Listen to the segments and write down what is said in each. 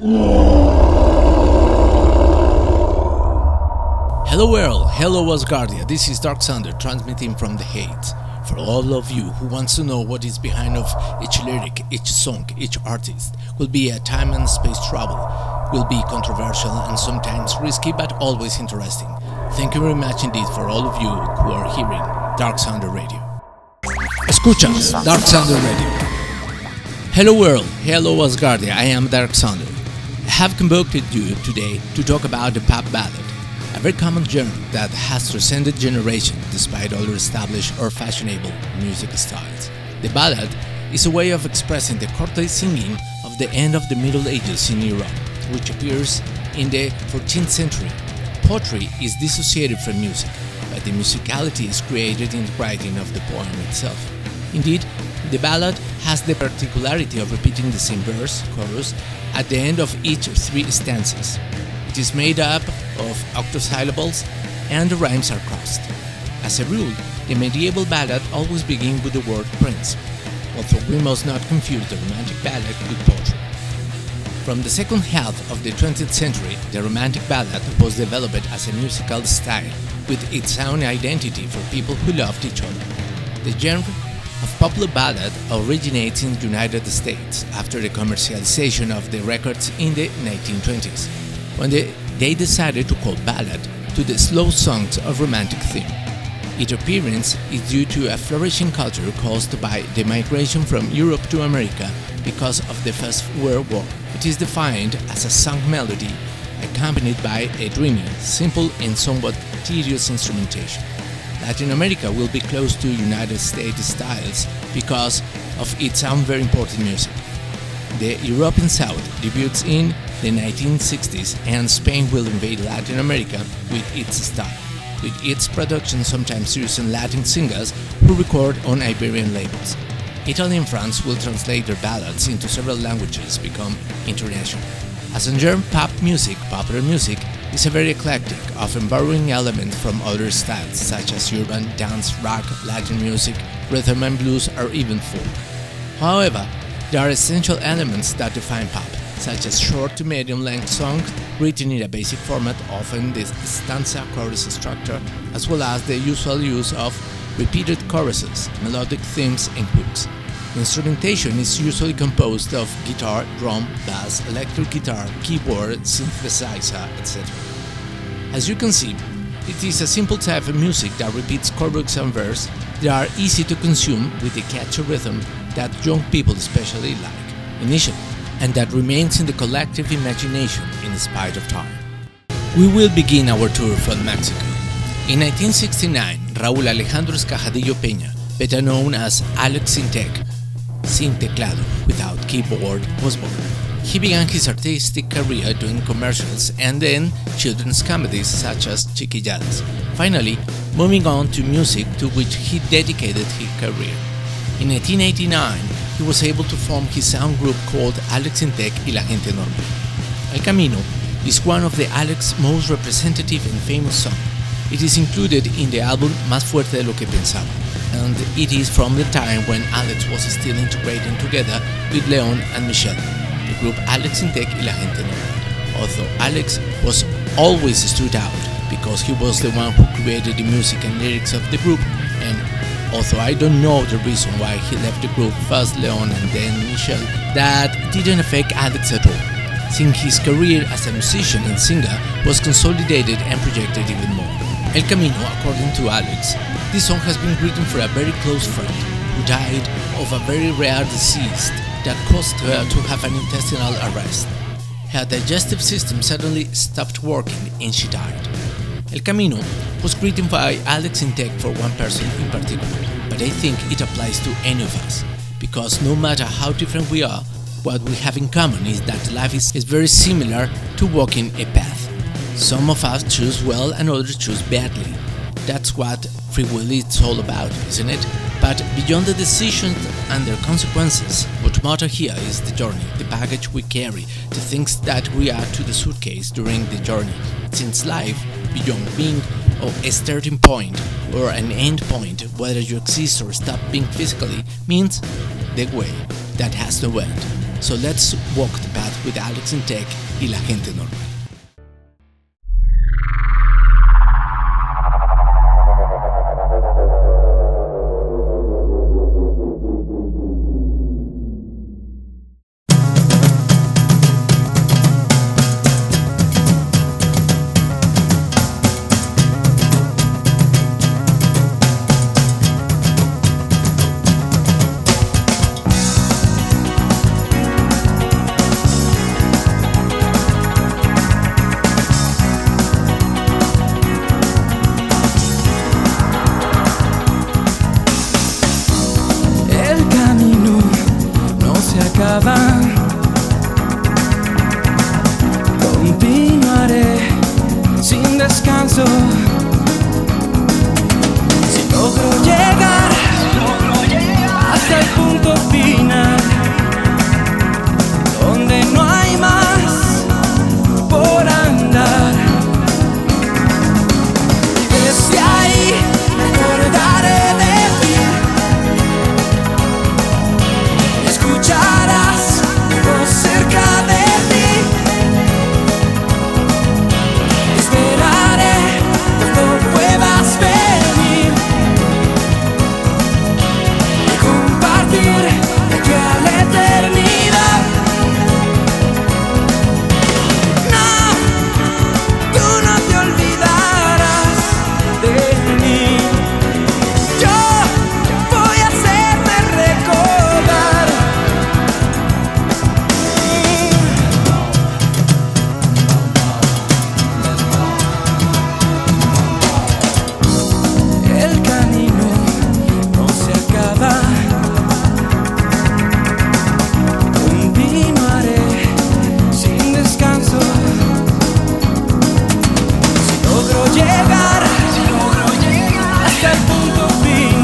Hello world, hello Asgardia, this is Dark Thunder transmitting from the Hades. For all of you who wants to know what is behind of each lyric, each song, each artist, will be a time and space travel, will be controversial and sometimes risky but always interesting. Thank you very much indeed for all of you who are hearing Dark Thunder Radio. Escuchas Dark Thunder Radio. Hello world, hello Asgardia, I am Dark Thunder. I have convoked you today to talk about the pop ballad, a very common genre that has transcended generations despite other established or fashionable music styles. The ballad is a way of expressing the courtly singing of the end of the Middle Ages in Europe, which appears in the 14th century. Poetry is dissociated from music, but the musicality is created in the writing of the poem itself. Indeed, the ballad has the particularity of repeating the same verse, chorus, at the end of each three stanzas. It is made up of octosyllables and the rhymes are crossed. As a rule, the medieval ballad always begins with the word prince, although we must not confuse the romantic ballad with poetry. From the second half of the 20th century, the romantic ballad was developed as a musical style with its own identity for people who loved each other. The genre of popular ballad originates in the United States after the commercialization of the records in the 1920s, when they, they decided to call ballad to the slow songs of romantic theme. Its appearance is due to a flourishing culture caused by the migration from Europe to America because of the First World War. It is defined as a song melody accompanied by a dreamy, simple, and somewhat tedious instrumentation. Latin America will be close to United States styles because of its own very important music. The European South debuts in the 1960s and Spain will invade Latin America with its style, with its production sometimes using Latin singers who record on Iberian labels. Italy and France will translate their ballads into several languages become international. As in German pop music, popular music is a very eclectic, often borrowing elements from other styles such as urban, dance, rock, Latin music, rhythm and blues, or even folk. However, there are essential elements that define pop, such as short to medium length songs written in a basic format, often the stanza chorus structure, as well as the usual use of repeated choruses, melodic themes, and hooks. The instrumentation is usually composed of guitar, drum, bass, electric guitar, keyboard, synthesizer, etc. As you can see, it is a simple type of music that repeats chorus and verse that are easy to consume with a catchy rhythm that young people especially like initially, and that remains in the collective imagination in spite of time. We will begin our tour from Mexico. In 1969, Raúl Alejandro Escajadillo Peña, better known as Alex Syntek, Sin Teclado without keyboard, was born. He began his artistic career doing commercials and then children's comedies such as Chiquilladas, finally moving on to music to which he dedicated his career. In 1989, he was able to form his own group called Alex Syntek y la Gente Normal. El Camino is one of the Alex most representative and famous songs. It is included in the album Más Fuerte de lo que Pensaba, and it is from the time when Alex was still integrating together with Leon and Michelle, the group Alex Syntek y la Gente Normal. Although Alex was always stood out because he was the one who created the music and lyrics of the group, and although I don't know the reason why he left the group, first Leon and then Michelle, that didn't affect Alex at all, since his career as a musician and singer was consolidated and projected even more. El Camino, according to Alex, this song has been written for a very close friend who died of a very rare disease that caused her to have an intestinal arrest. Her digestive system suddenly stopped working and she died. El Camino was written by Alex in Intec for one person in particular, but I think it applies to any of us, because no matter how different we are, what we have in common is that life is, is very similar to walking a path. Some of us choose well and others choose badly. That's what free will is all about, isn't it? But beyond the decisions and their consequences, what matters here is the journey, the baggage we carry, the things that we add to the suitcase during the journey. Since life, beyond being a starting point or an end point, whether you exist or stop being physically, means the way that has no end. So let's walk the path with Alex Syntek y la gente normal. ese punto fin.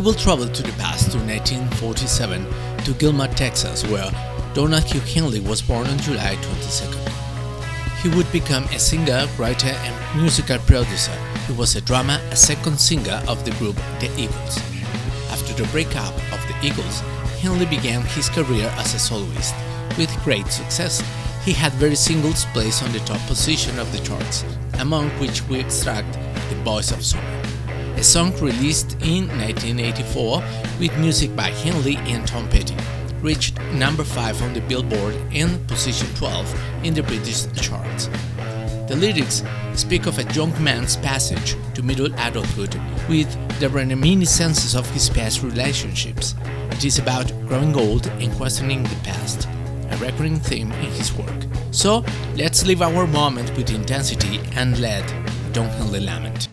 We will travel to the past to 1947 to Gilmer, Texas, where Donahue Henley was born on July 22nd. He would become a singer, writer, and musical producer. He was a drummer, a second singer of the group The Eagles. After the breakup of the Eagles, Henley began his career as a soloist. With great success, he had very singles placed on the top position of the charts, among which we extract The Boys of Summer. A song released in 1984 with music by Henley and Tom Petty, reached number 5 on the Billboard and position 12 in the British charts. The lyrics speak of a young man's passage to middle adulthood with the reminiscences of his past relationships. It is about growing old and questioning the past, a recurring theme in his work. So, let's live our moment with intensity and let Don Henley lament.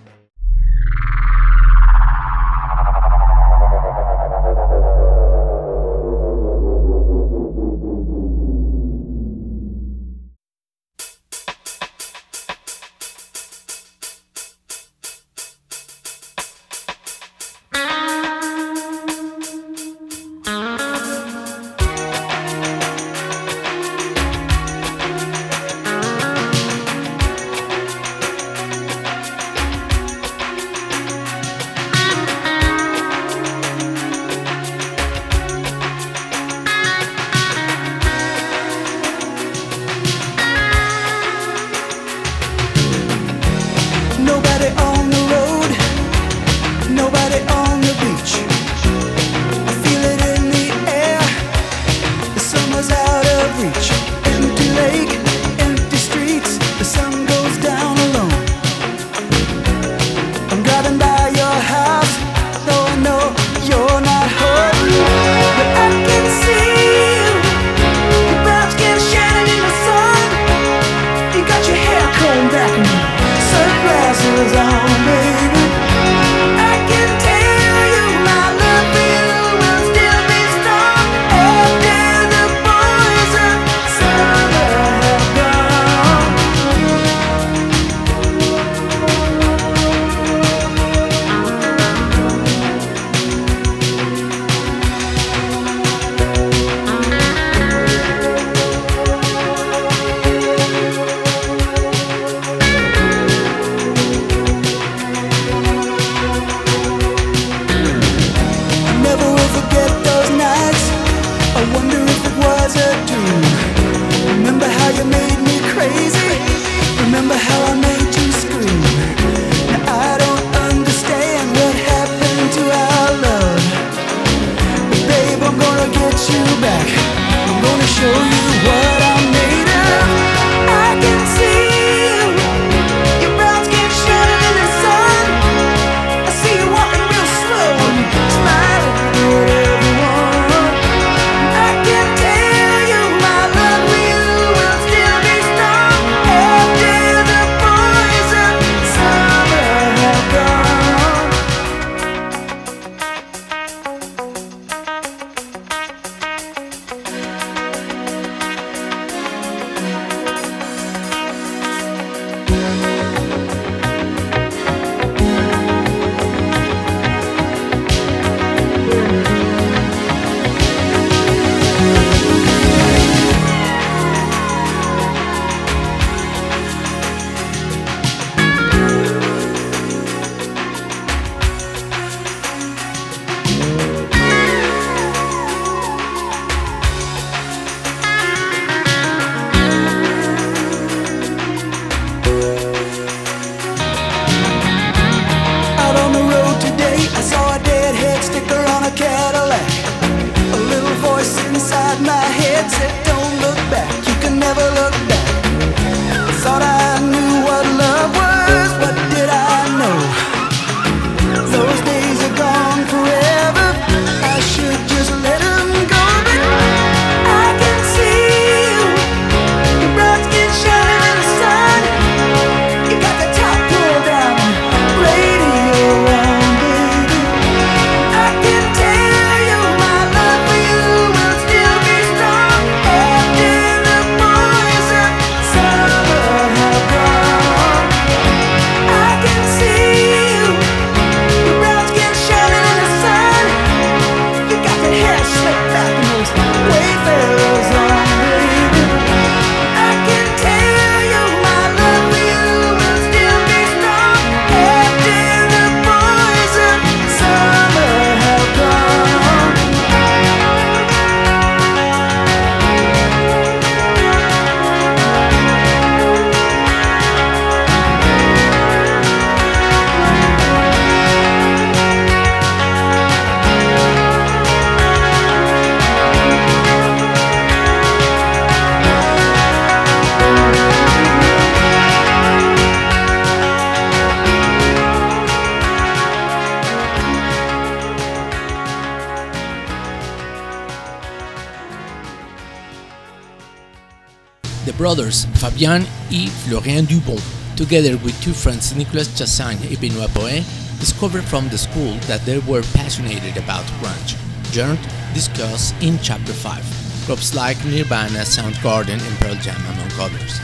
The brothers Fabien and Florian Dubos, together with two friends Nicolas Chassagne and Benoit Poher, discovered from the school that they were passionate about grunge. Journed discussed in Chapter 5, groups like Nirvana, Soundgarden, and Pearl Jam, among others.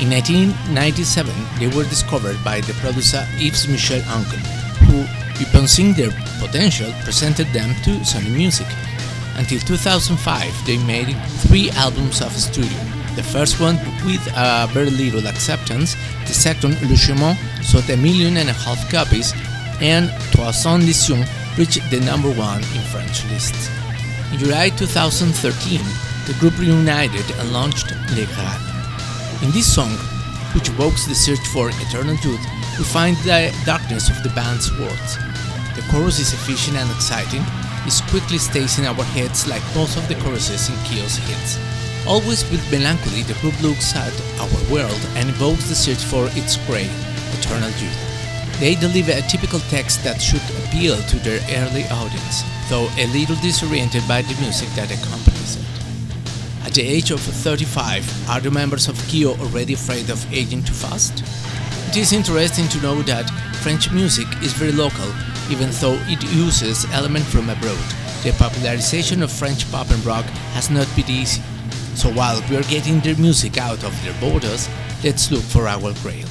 In 1997, they were discovered by the producer Yves Michel Ancon, who, upon seeing their potential, presented them to Sony Music. Until 2005, they made three albums of studio. The first one with uh, very little acceptance, the second, Le Chemin, sold a million and a half copies, and Trois Cents Lésions reached the number one in French lists. In July 2013, the group reunited and launched Le Graal. In this song, which evokes the search for eternal youth, we find the darkness of the band's words. The chorus is efficient and exciting, it quickly stays in our heads like most of the choruses in Kyo's hits. Always with melancholy, the group looks at our world and evokes the search for its grey, eternal youth. They deliver a typical text that should appeal to their early audience, though a little disoriented by the music that accompanies it. At the age of 35, are the members of Kyo already afraid of aging too fast? It is interesting to know that French music is very local, even though it uses elements from abroad. The popularization of French pop and rock has not been easy. So while we are getting their music out of their borders, let's look for our grail.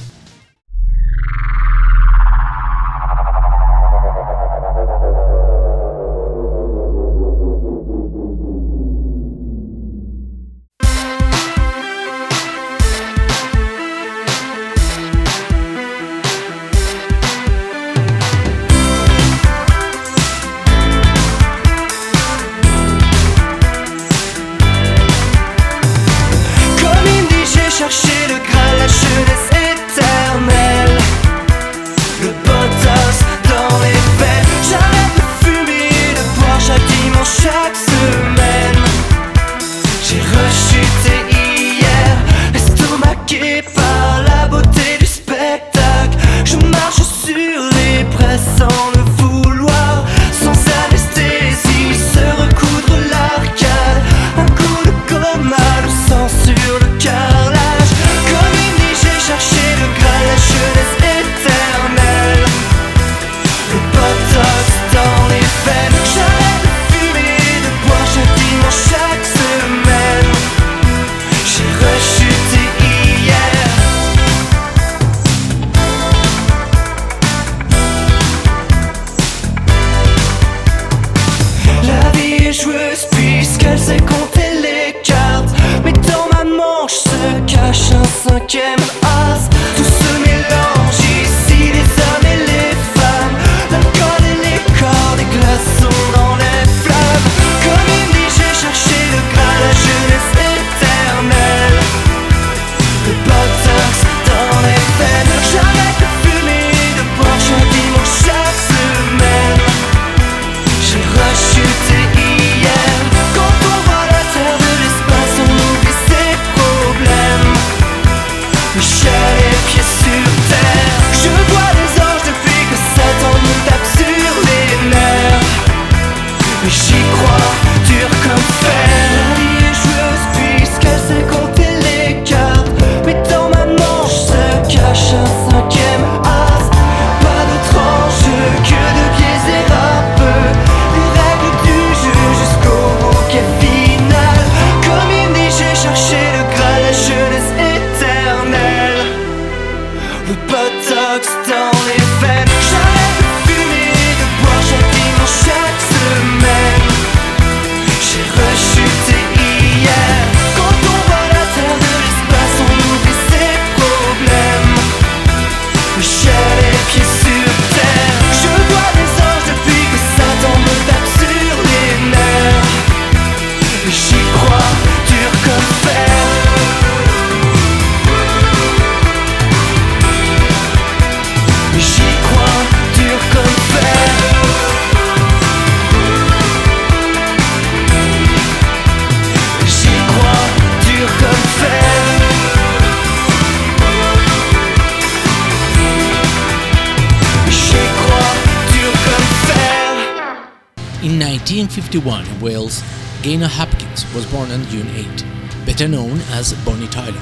1951 in Wales, Gaynor Hopkins was born on June 8, better known as Bonnie Tyler,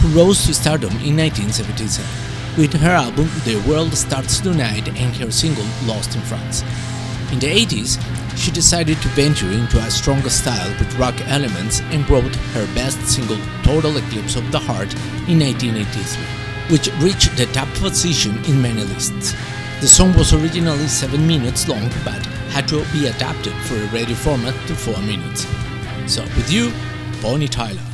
who rose to stardom in 1977 with her album The World Starts Tonight and her single Lost in France. In the 80s, she decided to venture into a stronger style with rock elements and wrote her best single Total Eclipse of the Heart in 1983 which reached the top position in many lists. The song was originally 7 minutes long, but had to be adapted for a radio format to 4 minutes. So with you, Bonnie Tyler.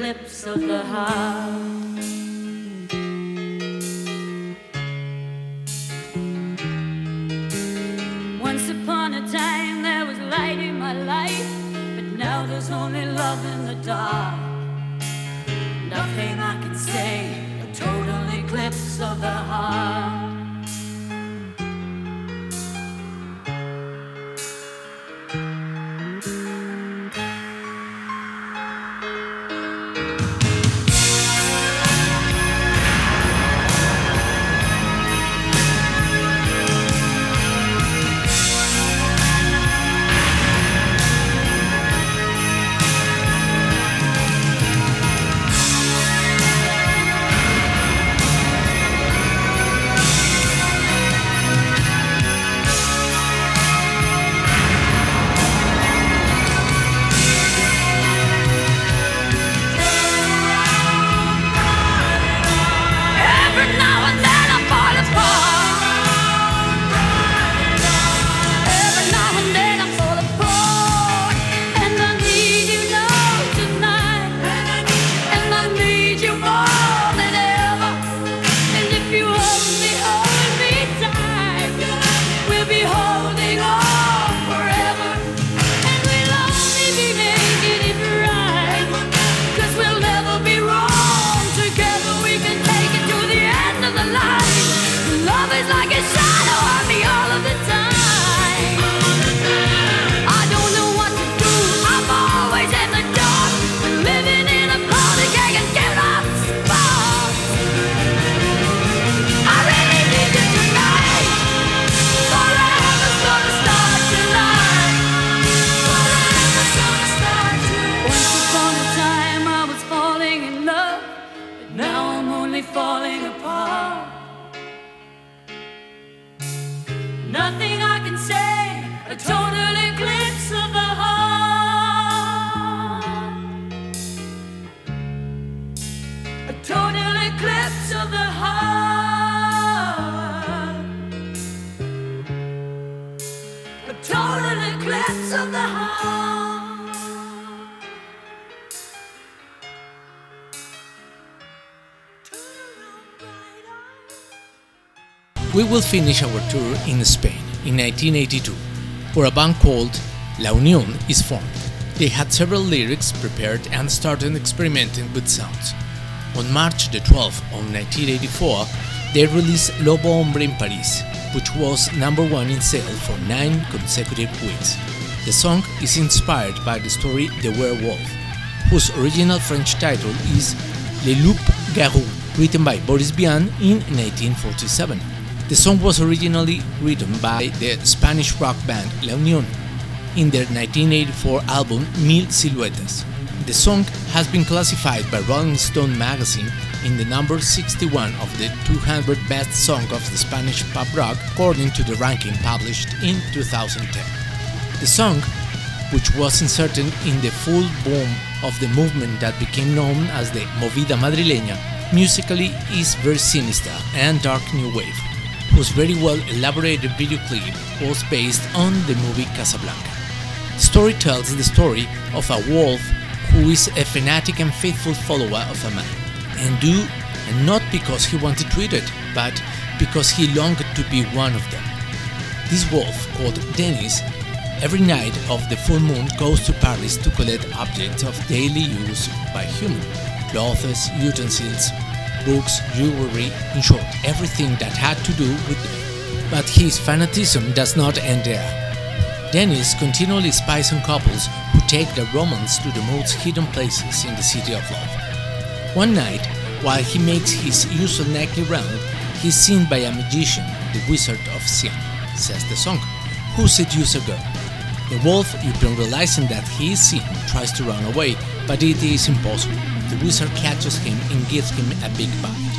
eclipse of the heart. We will finish our tour in Spain in 1982, where a band called La Unión is formed. They had several lyrics prepared and started experimenting with sounds. On March the 12th of 1984, they released Lobo Hombre in Paris, which was number one in sales for nine consecutive weeks. The song is inspired by the story The Werewolf, whose original French title is Le Loup Garou, written by Boris Vian in 1947. The song was originally written by the Spanish rock band La Unión in their 1984 album Mil Siluetas. The song has been classified by Rolling Stone magazine in the number 61 of the 200 best songs of the Spanish pop rock according to the ranking published in 2010. The song, which was inserted in the full boom of the movement that became known as the Movida Madrileña, musically is very sinister and dark new wave, whose very well elaborated video clip was based on the movie Casablanca. The story tells the story of a wolf who is a fanatic and faithful follower of a man, and do and not because he wanted to eat it, but because he longed to be one of them. This wolf, called Dennis, every night of the full moon goes to Paris to collect objects of daily use by human clothes, utensils, books, jewelry, in short, everything that had to do with them. But his fanatism does not end there. Dennis continually spies on couples who take their romance to the most hidden places in the city of love. One night, while he makes his usual nightly round, he is seen by a magician, the Wizard of Siam, says the song, who seduces a girl. The wolf, upon realizing that he is seen, tries to run away, but it is impossible. The wizard catches him and gives him a big bite.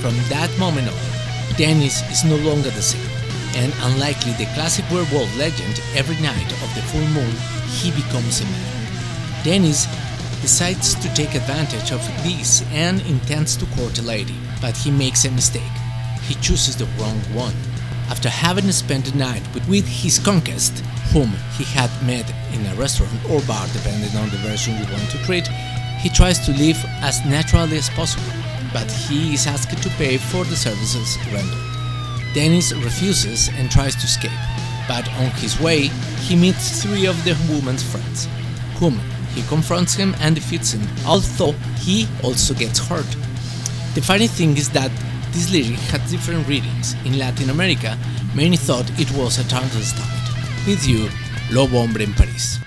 From that moment on, Dennis is no longer the same, and unlikely the classic werewolf legend, every night of the full moon, he becomes a man. Dennis decides to take advantage of this and intends to court a lady, but he makes a mistake. He chooses the wrong one. After having spent the night with, his conquest, whom he had met in a restaurant or bar depending on the version you want to treat, he tries to live as naturally as possible, but he is asked to pay for the services rendered. Dennis refuses and tries to escape, but on his way, he meets three of the woman's friends, whom he confronts him and defeats him, although he also gets hurt. The funny thing is that this lyric had different readings. In Latin America, many thought it was a transvestite. With you, Lobo Hombre in París.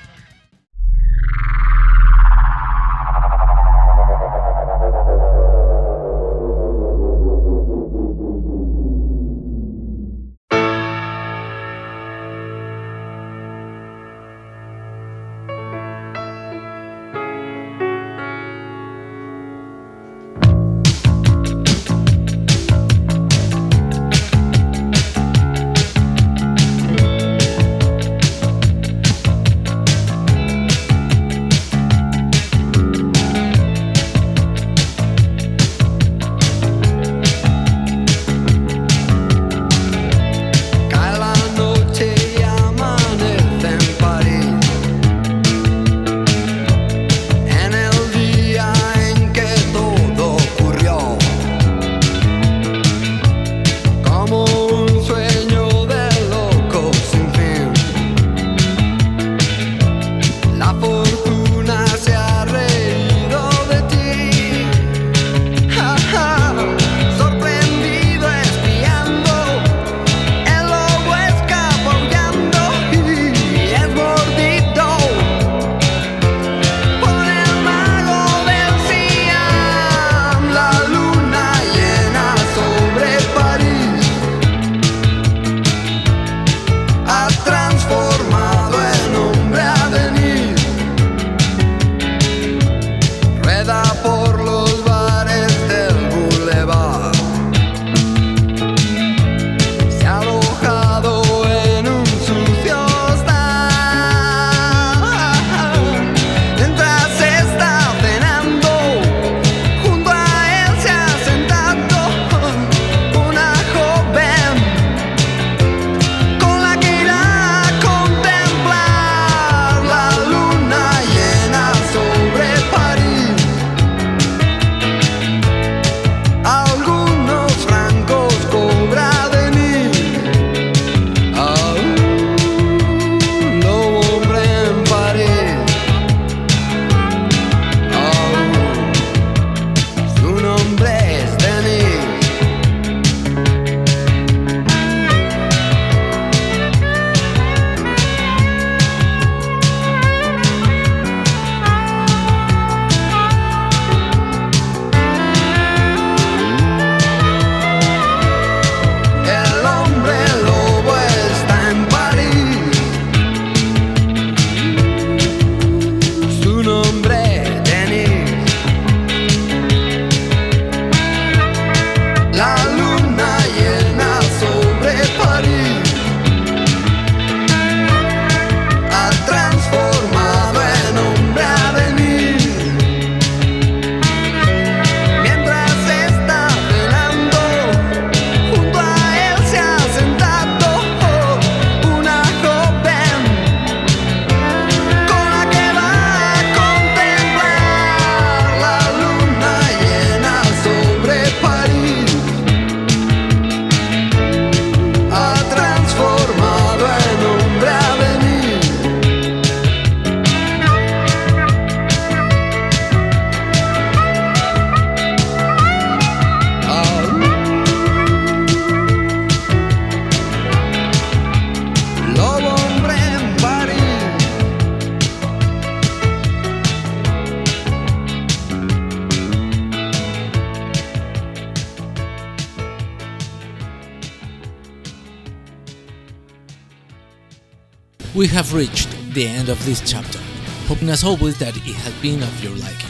Have reached the end of this chapter, hoping as always that it has been of your liking.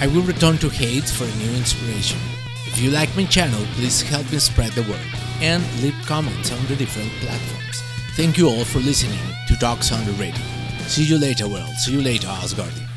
I will return to Hades for a new inspiration. If you like my channel, please help me spread the word and leave comments on the different platforms. Thank you all for listening to Dogs on the Radio. See you later, world. See you later, Asgardia.